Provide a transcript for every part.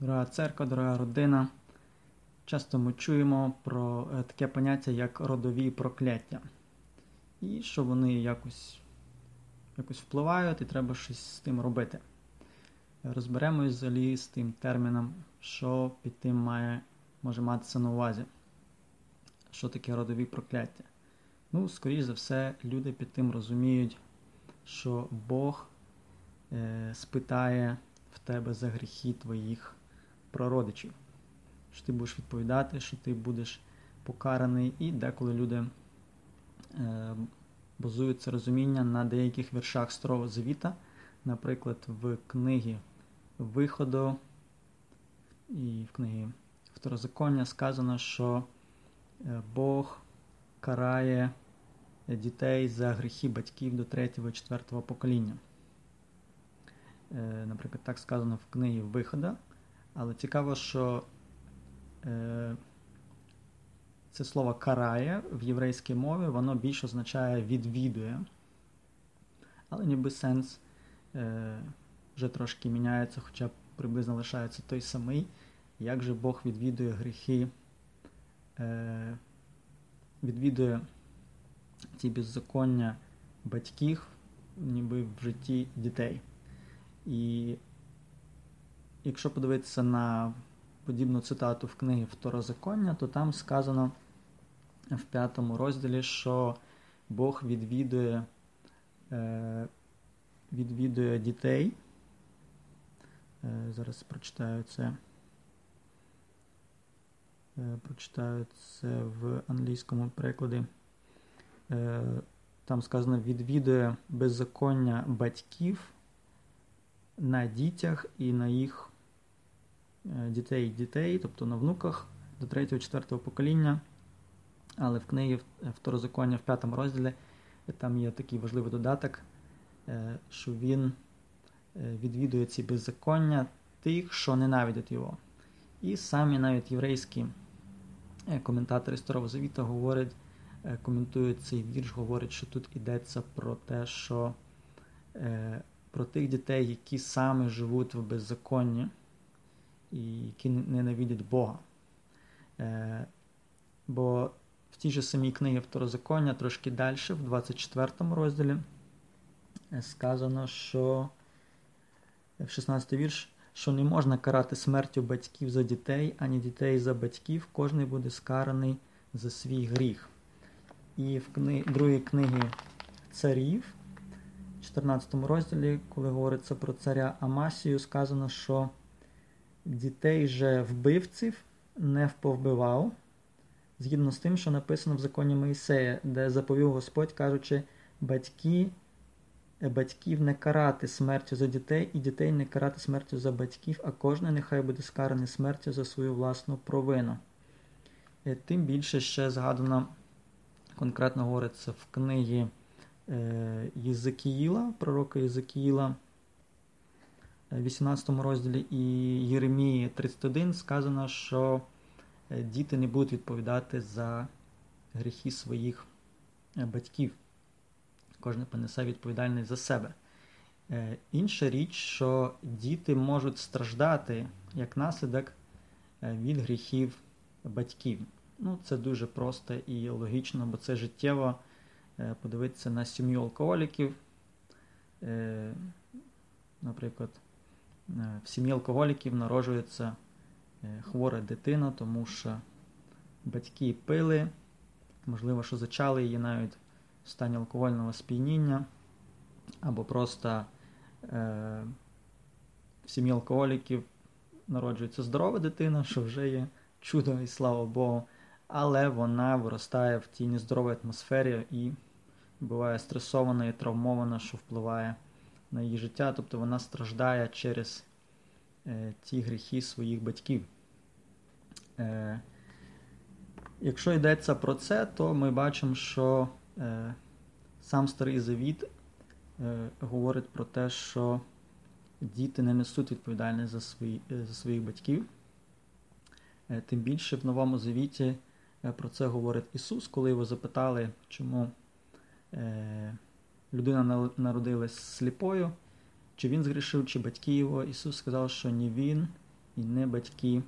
Дорога церква, дорога родина. Часто ми чуємо про е, таке поняття, як родові прокляття. І що вони якось якось впливають, і треба щось з тим робити. Розберемось взагалі з тим терміном, що під тим має, може матися на увазі. Що таке родові прокляття? Ну, скоріш за все, люди під тим розуміють, що Бог е, спитає в тебе за гріхи твоїх прародичів. Що ти будеш відповідати, що ти будеш покараний, і деколи люди е, базують це розуміння на деяких віршах Старого Завіта, наприклад, в книгі Виходу і в книгі Второзаконня сказано, що е, Бог карає дітей за гріхи батьків до 3 і 4 покоління. Е, наприклад, так сказано в книгі Вихода. Але цікаво, що е, це слово карає в єврейській мові, воно більше означає відвідує. Але ніби сенс е, вже трошки міняється, хоча приблизно лишається той самий. Як же Бог відвідує гріхи, е, відвідує ці беззаконня батьків, ніби в житті дітей. І якщо подивитися на подібну цитату в книгі Второзаконня, то там сказано в п'ятому розділі, що Бог відвідує е, відвідує дітей. Е, зараз прочитаю це. Е, прочитаю це в англійському перекладі. Е, там сказано відвідує беззаконня батьків на дітях і на їх дітей дітей, тобто на внуках до 3-4 покоління. Але в книгі Второзаконня в п'ятому розділі там є такий важливий додаток, що він відвідує ці беззаконня тих, що ненавидять його. І самі навіть єврейські коментатори Старого Завіта говорять, коментують цей вірш, говорять, що тут йдеться про те, що про тих дітей, які саме живуть в беззаконні і які ненавидять Бога. Е, Бо в тій же самій книгі Второзаконня, трошки далі, в 24 розділі, сказано, що в 16 вірш, що не можна карати смертю батьків за дітей, ані дітей за батьків, кожен буде скараний за свій гріх. І в кни... другій книгі царів, в 14 розділі, коли говориться про царя Амасію, сказано, що дітей же вбивців не вповбивав, згідно з тим, що написано в законі Моїсея, де заповів Господь, кажучи, батьки, батьків не карати смертю за дітей, і дітей не карати смертю за батьків, а кожен нехай буде скараний смертю за свою власну провину. Тим більше ще згадано, конкретно говориться в книгі Єзекіїла, пророка Єзекіїла, 18 розділі і Єремії 31 сказано, що діти не будуть відповідати за гріхи своїх батьків. Кожен понесе відповідальність за себе. Інша річ, що діти можуть страждати як наслідок від гріхів батьків. Ну, Це дуже просто і логічно, бо це життєво подивитися на сім'ю алкоголіків. Наприклад, в сім'ї алкоголіків народжується хвора дитина, тому що батьки пили, можливо, що зачали її навіть в стані алкогольного сп'яніння, або просто е, в сім'ї алкоголіків народжується здорова дитина, що вже є чудо і слава Богу, але вона виростає в тій нездоровій атмосфері і буває стресована і травмована, що впливає на її життя, тобто вона страждає через е, ті гріхи своїх батьків. Е, Якщо йдеться про це, то ми бачимо, що е, сам Старий Завіт е, говорить про те, що діти не несуть відповідальність за, свої, за своїх батьків. Е, тим більше в Новому Завіті е, про це говорить Ісус, коли його запитали, чому е, людина народилась сліпою, чи він згрішив, чи батьки його. Ісус сказав, що ні він, і не батьки,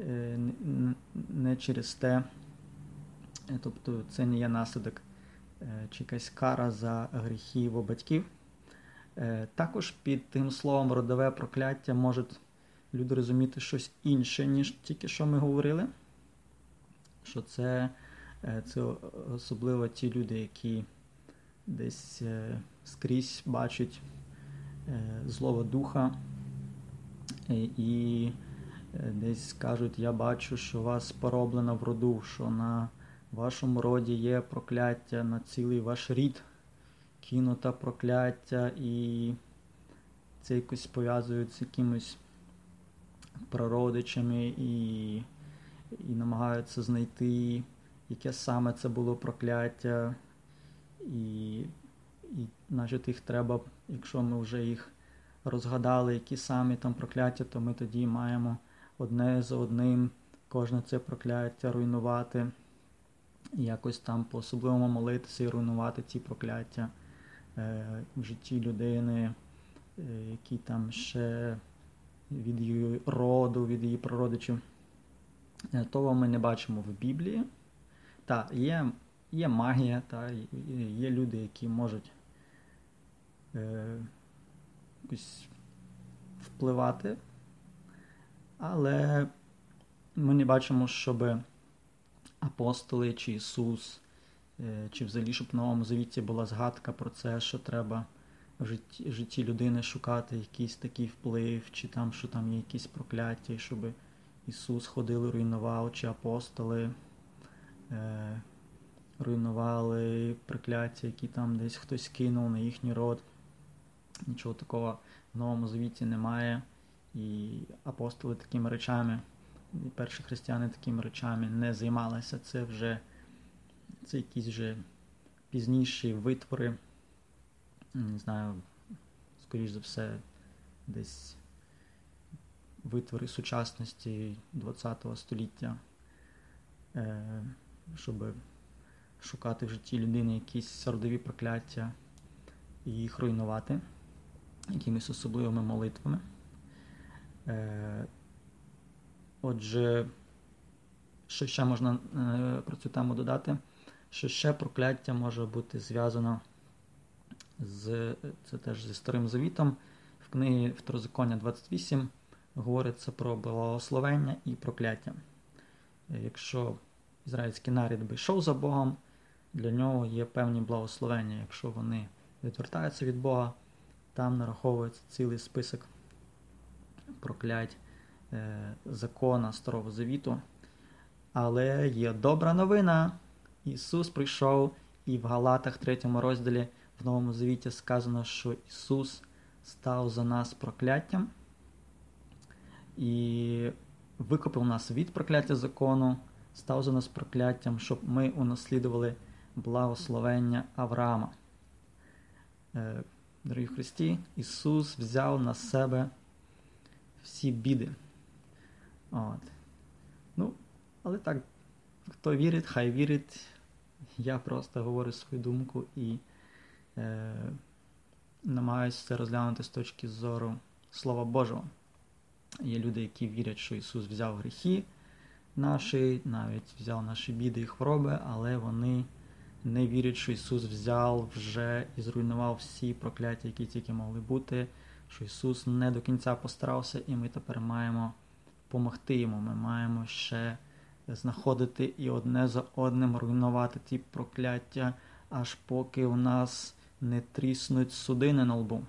е, не через те, е, тобто це не є наслідок чи якась кара за гріхи його батьків. Також під тим словом родове прокляття можуть люди розуміти щось інше, ніж тільки що ми говорили. Що це це особливо ті люди, які десь скрізь бачать злого духа і десь кажуть, я бачу, що вас пороблено в роду, що на вашому роді є прокляття на цілий ваш рід, кинута прокляття, і це якось пов'язують з якимось прародичами і, і намагаються знайти, яке саме це було прокляття. І і значить їх треба, якщо ми вже їх розгадали, які самі там прокляття, то ми тоді маємо одне за одним кожне це прокляття руйнувати, якось там по-особливому молитися і руйнувати ці прокляття е, в житті людини, е, які там ще від її роду, від її прородичів. Е, того ми не бачимо в Біблії. Так, є є магія, та, є люди, які можуть е, якось впливати, але ми не бачимо, щоб апостоли чи Ісус, е, чи взагалі, щоб в Новому Завіті була згадка про це, що треба в житті, житті людини шукати якийсь такий вплив, чи там, що там є якісь прокляття, щоб Ісус ходив руйнував, чи апостоли. Е, руйнували прокляття, які там десь хтось кинув на їхній род. Нічого такого в Новому Завіті немає. І апостоли такими речами, і перші християни такими речами не займалися. Це вже це якісь вже пізніші витвори. Не знаю, скоріш за все, десь витвори сучасності ХХ століття, е, щоб шукати в житті людини якісь родові прокляття і їх руйнувати якимись особливими молитвами. Е, отже, що ще можна е, про цю тему додати? Що ще прокляття може бути зв'язано з це теж зі Старим Завітом. В книгі Второзаконня 28 говориться про благословення і прокляття. Е, якщо ізраїльський нарід би йшов за Богом, для нього є певні благословення. Якщо вони відвертаються від Бога, там нараховується цілий список проклять е, закона Старого Завіту. Але є добра новина. Ісус прийшов, і в Галатах, 3 розділі в Новому Завіті сказано, що Ісус став за нас прокляттям і викупив нас від прокляття закону, став за нас прокляттям, щоб ми унаслідували благословення Авраама. Е, дорогі Христі, Ісус взяв на себе всі біди. От. Ну, Але так, хто вірить, хай вірить. Я просто говорю свою думку і е, намагаюся це розглянути з точки зору Слова Божого. Є люди, які вірять, що Ісус взяв гріхи наші, навіть взяв наші біди і хвороби, але вони не вірять, що Ісус взяв вже і зруйнував всі прокляття, які тільки могли бути, що Ісус не до кінця постарався, і ми тепер маємо допомогти йому. Ми маємо ще знаходити і одне за одним руйнувати ті прокляття, аж поки у нас не тріснуть судини на лбу.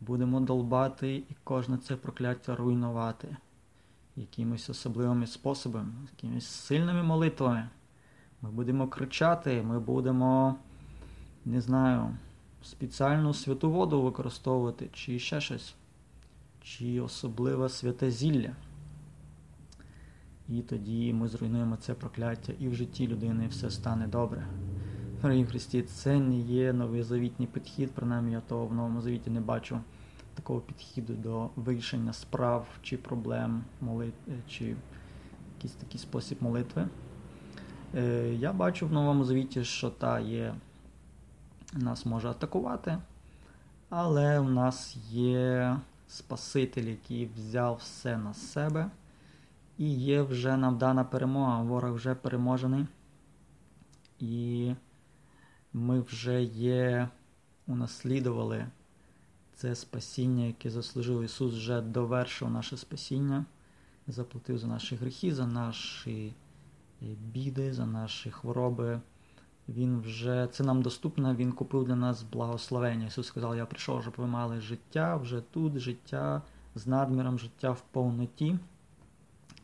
Будемо долбати і кожне це прокляття руйнувати якимось особливими способами, якимись сильними молитвами. Ми будемо кричати, ми будемо, не знаю, спеціальну святу воду використовувати, чи ще щось, чи особливе святе зілля. І тоді ми зруйнуємо це прокляття і в житті людини все стане добре. Дорогі Христі, це не є новозавітній підхід, принаймні я того в новому завіті не бачу такого підходу до вирішення справ чи проблем, молит... чи якийсь такий спосіб молитви. Е, я бачу в Новому Завіті, що та є, нас може атакувати, але в нас є Спаситель, який взяв все на себе. І є вже нам дана перемога. Ворог вже переможений. І ми вже є, унаслідували це спасіння, яке заслужив Ісус, вже довершив наше спасіння, заплатив за наші гріхи, за наші біди, за наші хвороби. Він вже це нам доступно, Він купив для нас благословення. Ісус сказав, я прийшов, щоб ви мали життя вже тут, життя з надміром, життя в повноті.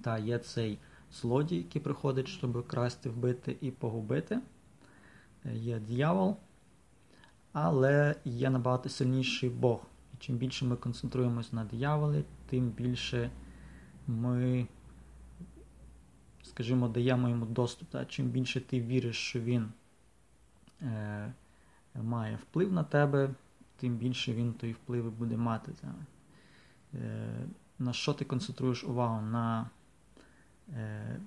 Та є цей злодій, який приходить, щоб красти, вбити і погубити. Є дьявол, але є набагато сильніший Бог. І чим більше ми концентруємось на дияволі, тим більше ми, скажімо, даємо йому доступ. Та Чим більше ти віриш, що він е, має вплив на тебе, тим більше він той вплив буде мати. Та. Е, На що ти концентруєш увагу? На е,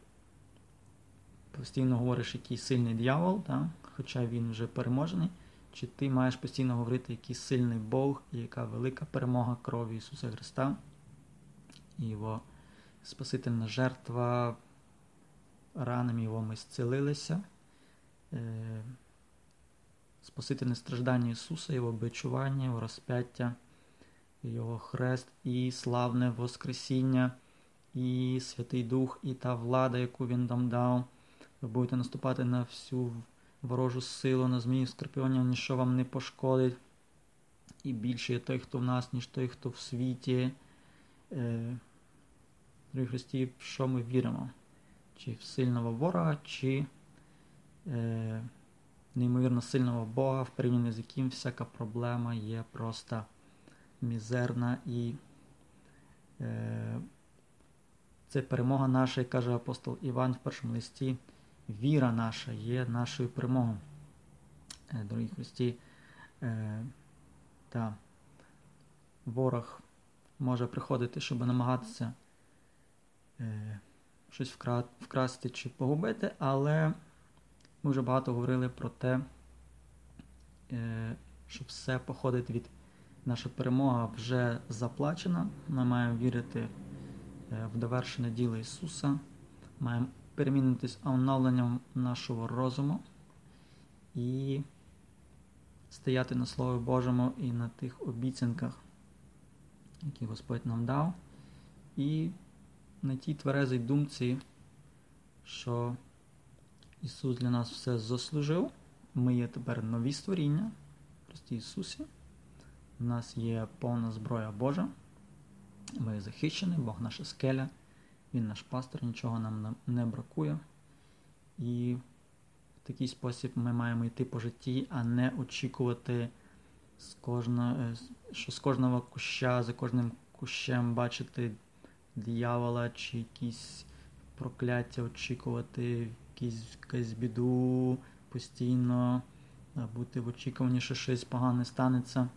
постійно говориш, який сильний дьявол, та? хоча він вже переможений, чи ти маєш постійно говорити, який сильний Бог і яка велика перемога крові Ісуса Христа, і Його Спасительна жертва, ранами Його ми зцілилися. Е, Спасительне страждання Ісуса, Його бичування, Його розп'яття, Його хрест і славне Воскресіння, і Святий Дух, і та влада, яку Він нам дав. Ви будете наступати на всю ворожу силу, на змію скорпіонів, ніщо вам не пошкодить. І більше є той, хто в нас, ніж той, хто в світі. Е, Христі, в що ми віримо? Чи сильного ворога, чи е, неймовірно сильного Бога, в порівнянні з яким всяка проблема є просто мізерна і е, це перемога наша, каже апостол Іван в першому листі. Віра наша є нашою перемогою. Е, дорогі Христі, е, та ворог може приходити, щоб намагатися е, щось вкра... вкрасти чи погубити, але ми вже багато говорили про те, е, що все походить від наша перемога вже заплачена. Ми маємо вірити е, в довершене діло Ісуса, маємо перемінитись оновленням нашого розуму і стояти на Слові Божому і на тих обіцянках, які Господь нам дав, і на тій тверезій думці, що Ісус для нас все заслужив. Ми є тепер нові створіння в Христі Ісусі. У нас є повна зброя Божа. Ми захищені, Бог наша скеля, Він наш пастор, нічого нам не бракує. І в такий спосіб ми маємо йти по житті, а не очікувати, з кожного, що з кожного куща, за кожним кущем бачити диявола чи якісь прокляття, очікувати, якісь, якусь біду постійно, бути в очікуванні, що щось погане станеться.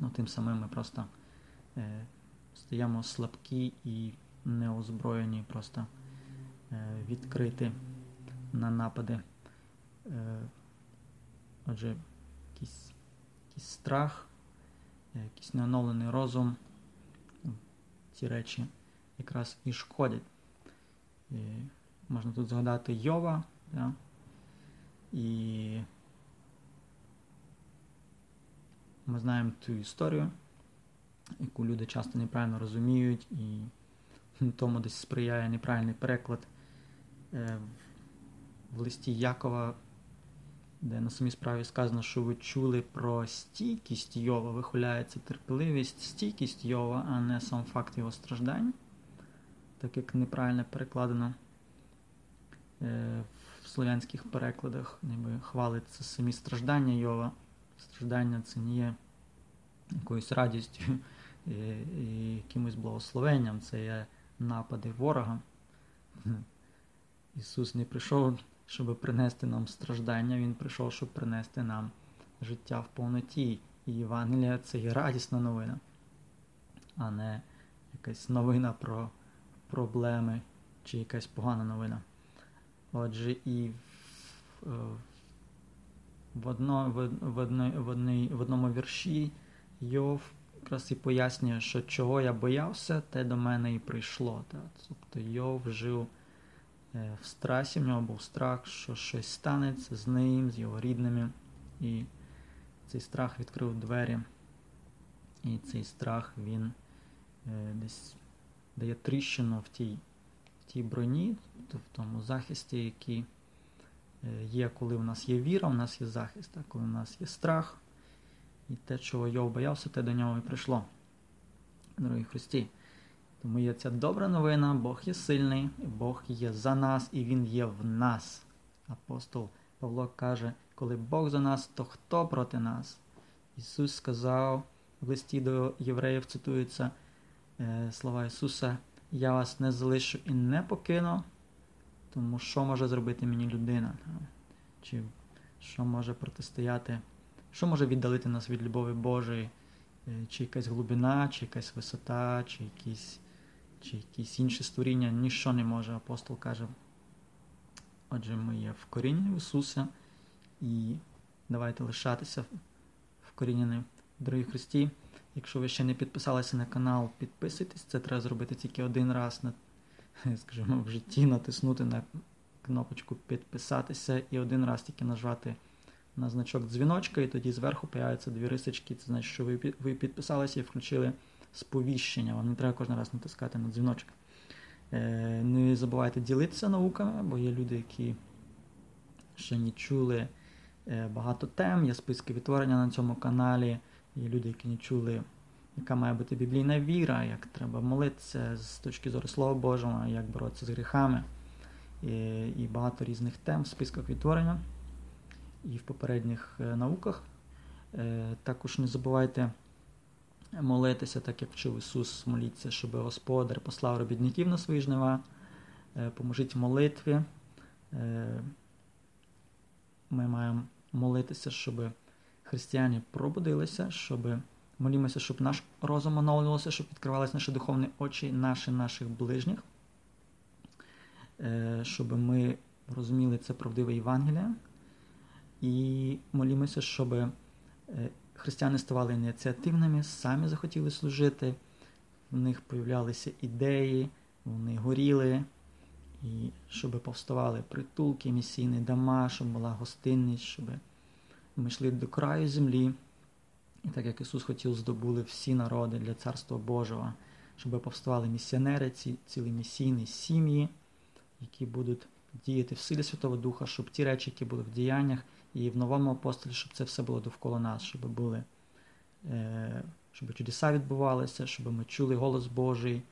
Ну, Тим самим ми просто е, стаємо слабкі і неозброєні, просто е, відкриті на напади. Е, Отже, якийсь, якийсь страх, е, якийсь неоновлений розум, ці речі якраз і шкодять. І Можна тут згадати Йова, да? і ми знаємо ту історію, яку люди часто неправильно розуміють, і тому десь сприяє неправильний переклад е, в листі Якова, де на самій справі сказано, що ви чули про стійкість Йова, вихваляється терпеливість, стійкість Йова, а не сам факт його страждань, так як неправильно перекладено е, в слов'янських перекладах, ніби хвалиться самі страждання Йова. Страждання це не є якоюсь радістю і, і якимось благословенням, це є напади ворога. Ісус не прийшов, щоб принести нам страждання, Він прийшов, щоб принести нам життя в повноті. І Євангелія це є радісна новина, а не якась новина про проблеми чи якась погана новина. Отже, і в, одно, в, в, одно, в, одній, в одному вірші Йов якраз і пояснює, що чого я боявся, те до мене і прийшло. Так? Тобто Йов жив е, в страсі, в нього був страх, що щось станеться з ним, з його рідними. І цей страх відкрив двері. І цей страх він е, десь дає тріщину в тій в тій броні, тобто в тому захисті, який е, є, коли в нас є віра, в нас є захист, а коли в нас є страх. І те, чого Йов боявся, те до нього і прийшло. Дорогі Христі. Тому є ця добра новина, Бог є сильний, Бог є за нас і Він є в нас. Апостол Павло каже, коли Бог за нас, то хто проти нас? Ісус сказав в листі до євреїв, цитуються е, слова Ісуса: Я вас не залишу і не покину, тому що може зробити мені людина? Чи що може протистояти? Що може віддалити нас від любові Божої? Е, чи якась глибина, чи якась висота, чи якісь чи якісь інші створіння, ніщо не може. Апостол каже. Отже, ми є вкорінені в Ісуса і давайте лишатися вкорінені в дорогі Христі. Якщо ви ще не підписалися на канал, підписуйтесь, це треба зробити тільки один раз на, скажімо, в житті, натиснути на кнопочку підписатися і один раз тільки нажати на значок дзвіночка, і тоді зверху появляються дві рисочки. Це значить, що ви підписалися і включили сповіщення. Вам не треба кожен раз натискати на дзвіночок. Е, не забувайте ділитися науками, бо є люди, які ще не чули е, багато тем, є списки відтворення на цьому каналі, є люди, які не чули, яка має бути біблійна віра, як треба молитися з точки зору Слова Божого, як боротися з гріхами. І, і багато різних тем в списках відтворення і в попередніх е, науках. Також не забувайте молитися, так як вчив Ісус, моліться, щоб Господар послав робітників на свої жнива, е, поможіть молитві. Е, ми маємо молитися, щоб християни пробудилися, щоб молімося, щоб наш розум оновлювався, щоб відкривалися наші духовні очі, наші наших ближніх, е, щоб ми розуміли це правдиве Євангеліє. І молімося, щоб християни ставали ініціативними, самі захотіли служити, в них появлялися ідеї, вони горіли, і щоб повставали притулки, місійні дома, щоб була гостинність, щоб ми йшли до краю землі. І так як Ісус хотів, здобули всі народи для Царства Божого, щоб повставали місіонери, ці цілі місійні сім'ї, які будуть діяти в силі Святого Духа, щоб ті речі, які були в діяннях, і в новому апостолі, щоб це все було довкола нас, щоб були, е, щоб чудеса відбувалися, щоб ми чули голос Божий,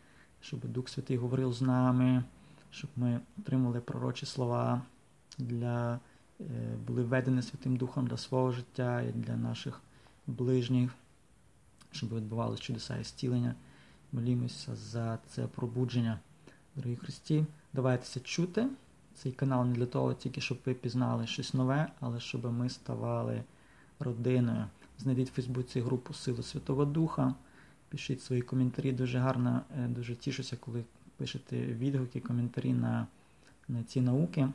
щоб Дух Святий говорив з нами, щоб ми отримали пророчі слова, для, е, були введені Святим Духом для свого життя і для наших ближніх, щоб відбувалися чудеса і зцілення. Молімося за це пробудження. Дорогі Христі, давайтеся чути. Цей канал не для того, тільки щоб ви пізнали щось нове, але щоб ми ставали родиною. Знайдіть в Фейсбуці групу Сили Святого Духа. Пишіть свої коментарі. Дуже гарно, е, дуже тішуся, коли пишете відгуки, коментарі на, на ці науки.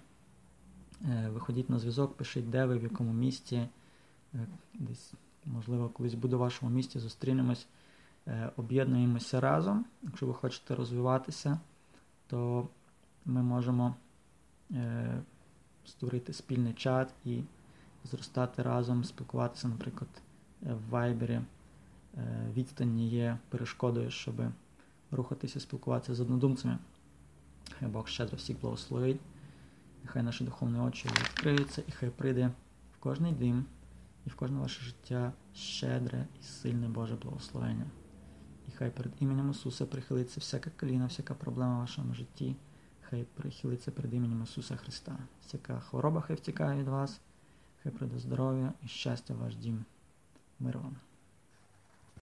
Е, виходіть на зв'язок, пишіть, де ви, в якому місті. Е, десь, можливо, колись буду в вашому місті, зустрінемось, об'єднуємося разом. Якщо ви хочете розвиватися, то ми можемо. Е, створити спільний чат і зростати разом, спілкуватися, наприклад, е, в Вайбері. Е, відстань є перешкодою, щоб рухатися, спілкуватися з однодумцями. Хай Бог щедро всіх благословить, нехай наші духовні очі відкриються, і хай прийде в кожний дім і в кожне ваше життя щедре і сильне Боже благословення. І хай перед іменем Ісуса прихилиться всяка коліна, всяка проблема в вашому житті. Хай прихилиться перед іменем Ісуса Христа. Всяка хвороба хай втікає від вас, хай прийде здоров'я і щастя в ваш дім. Мир вам.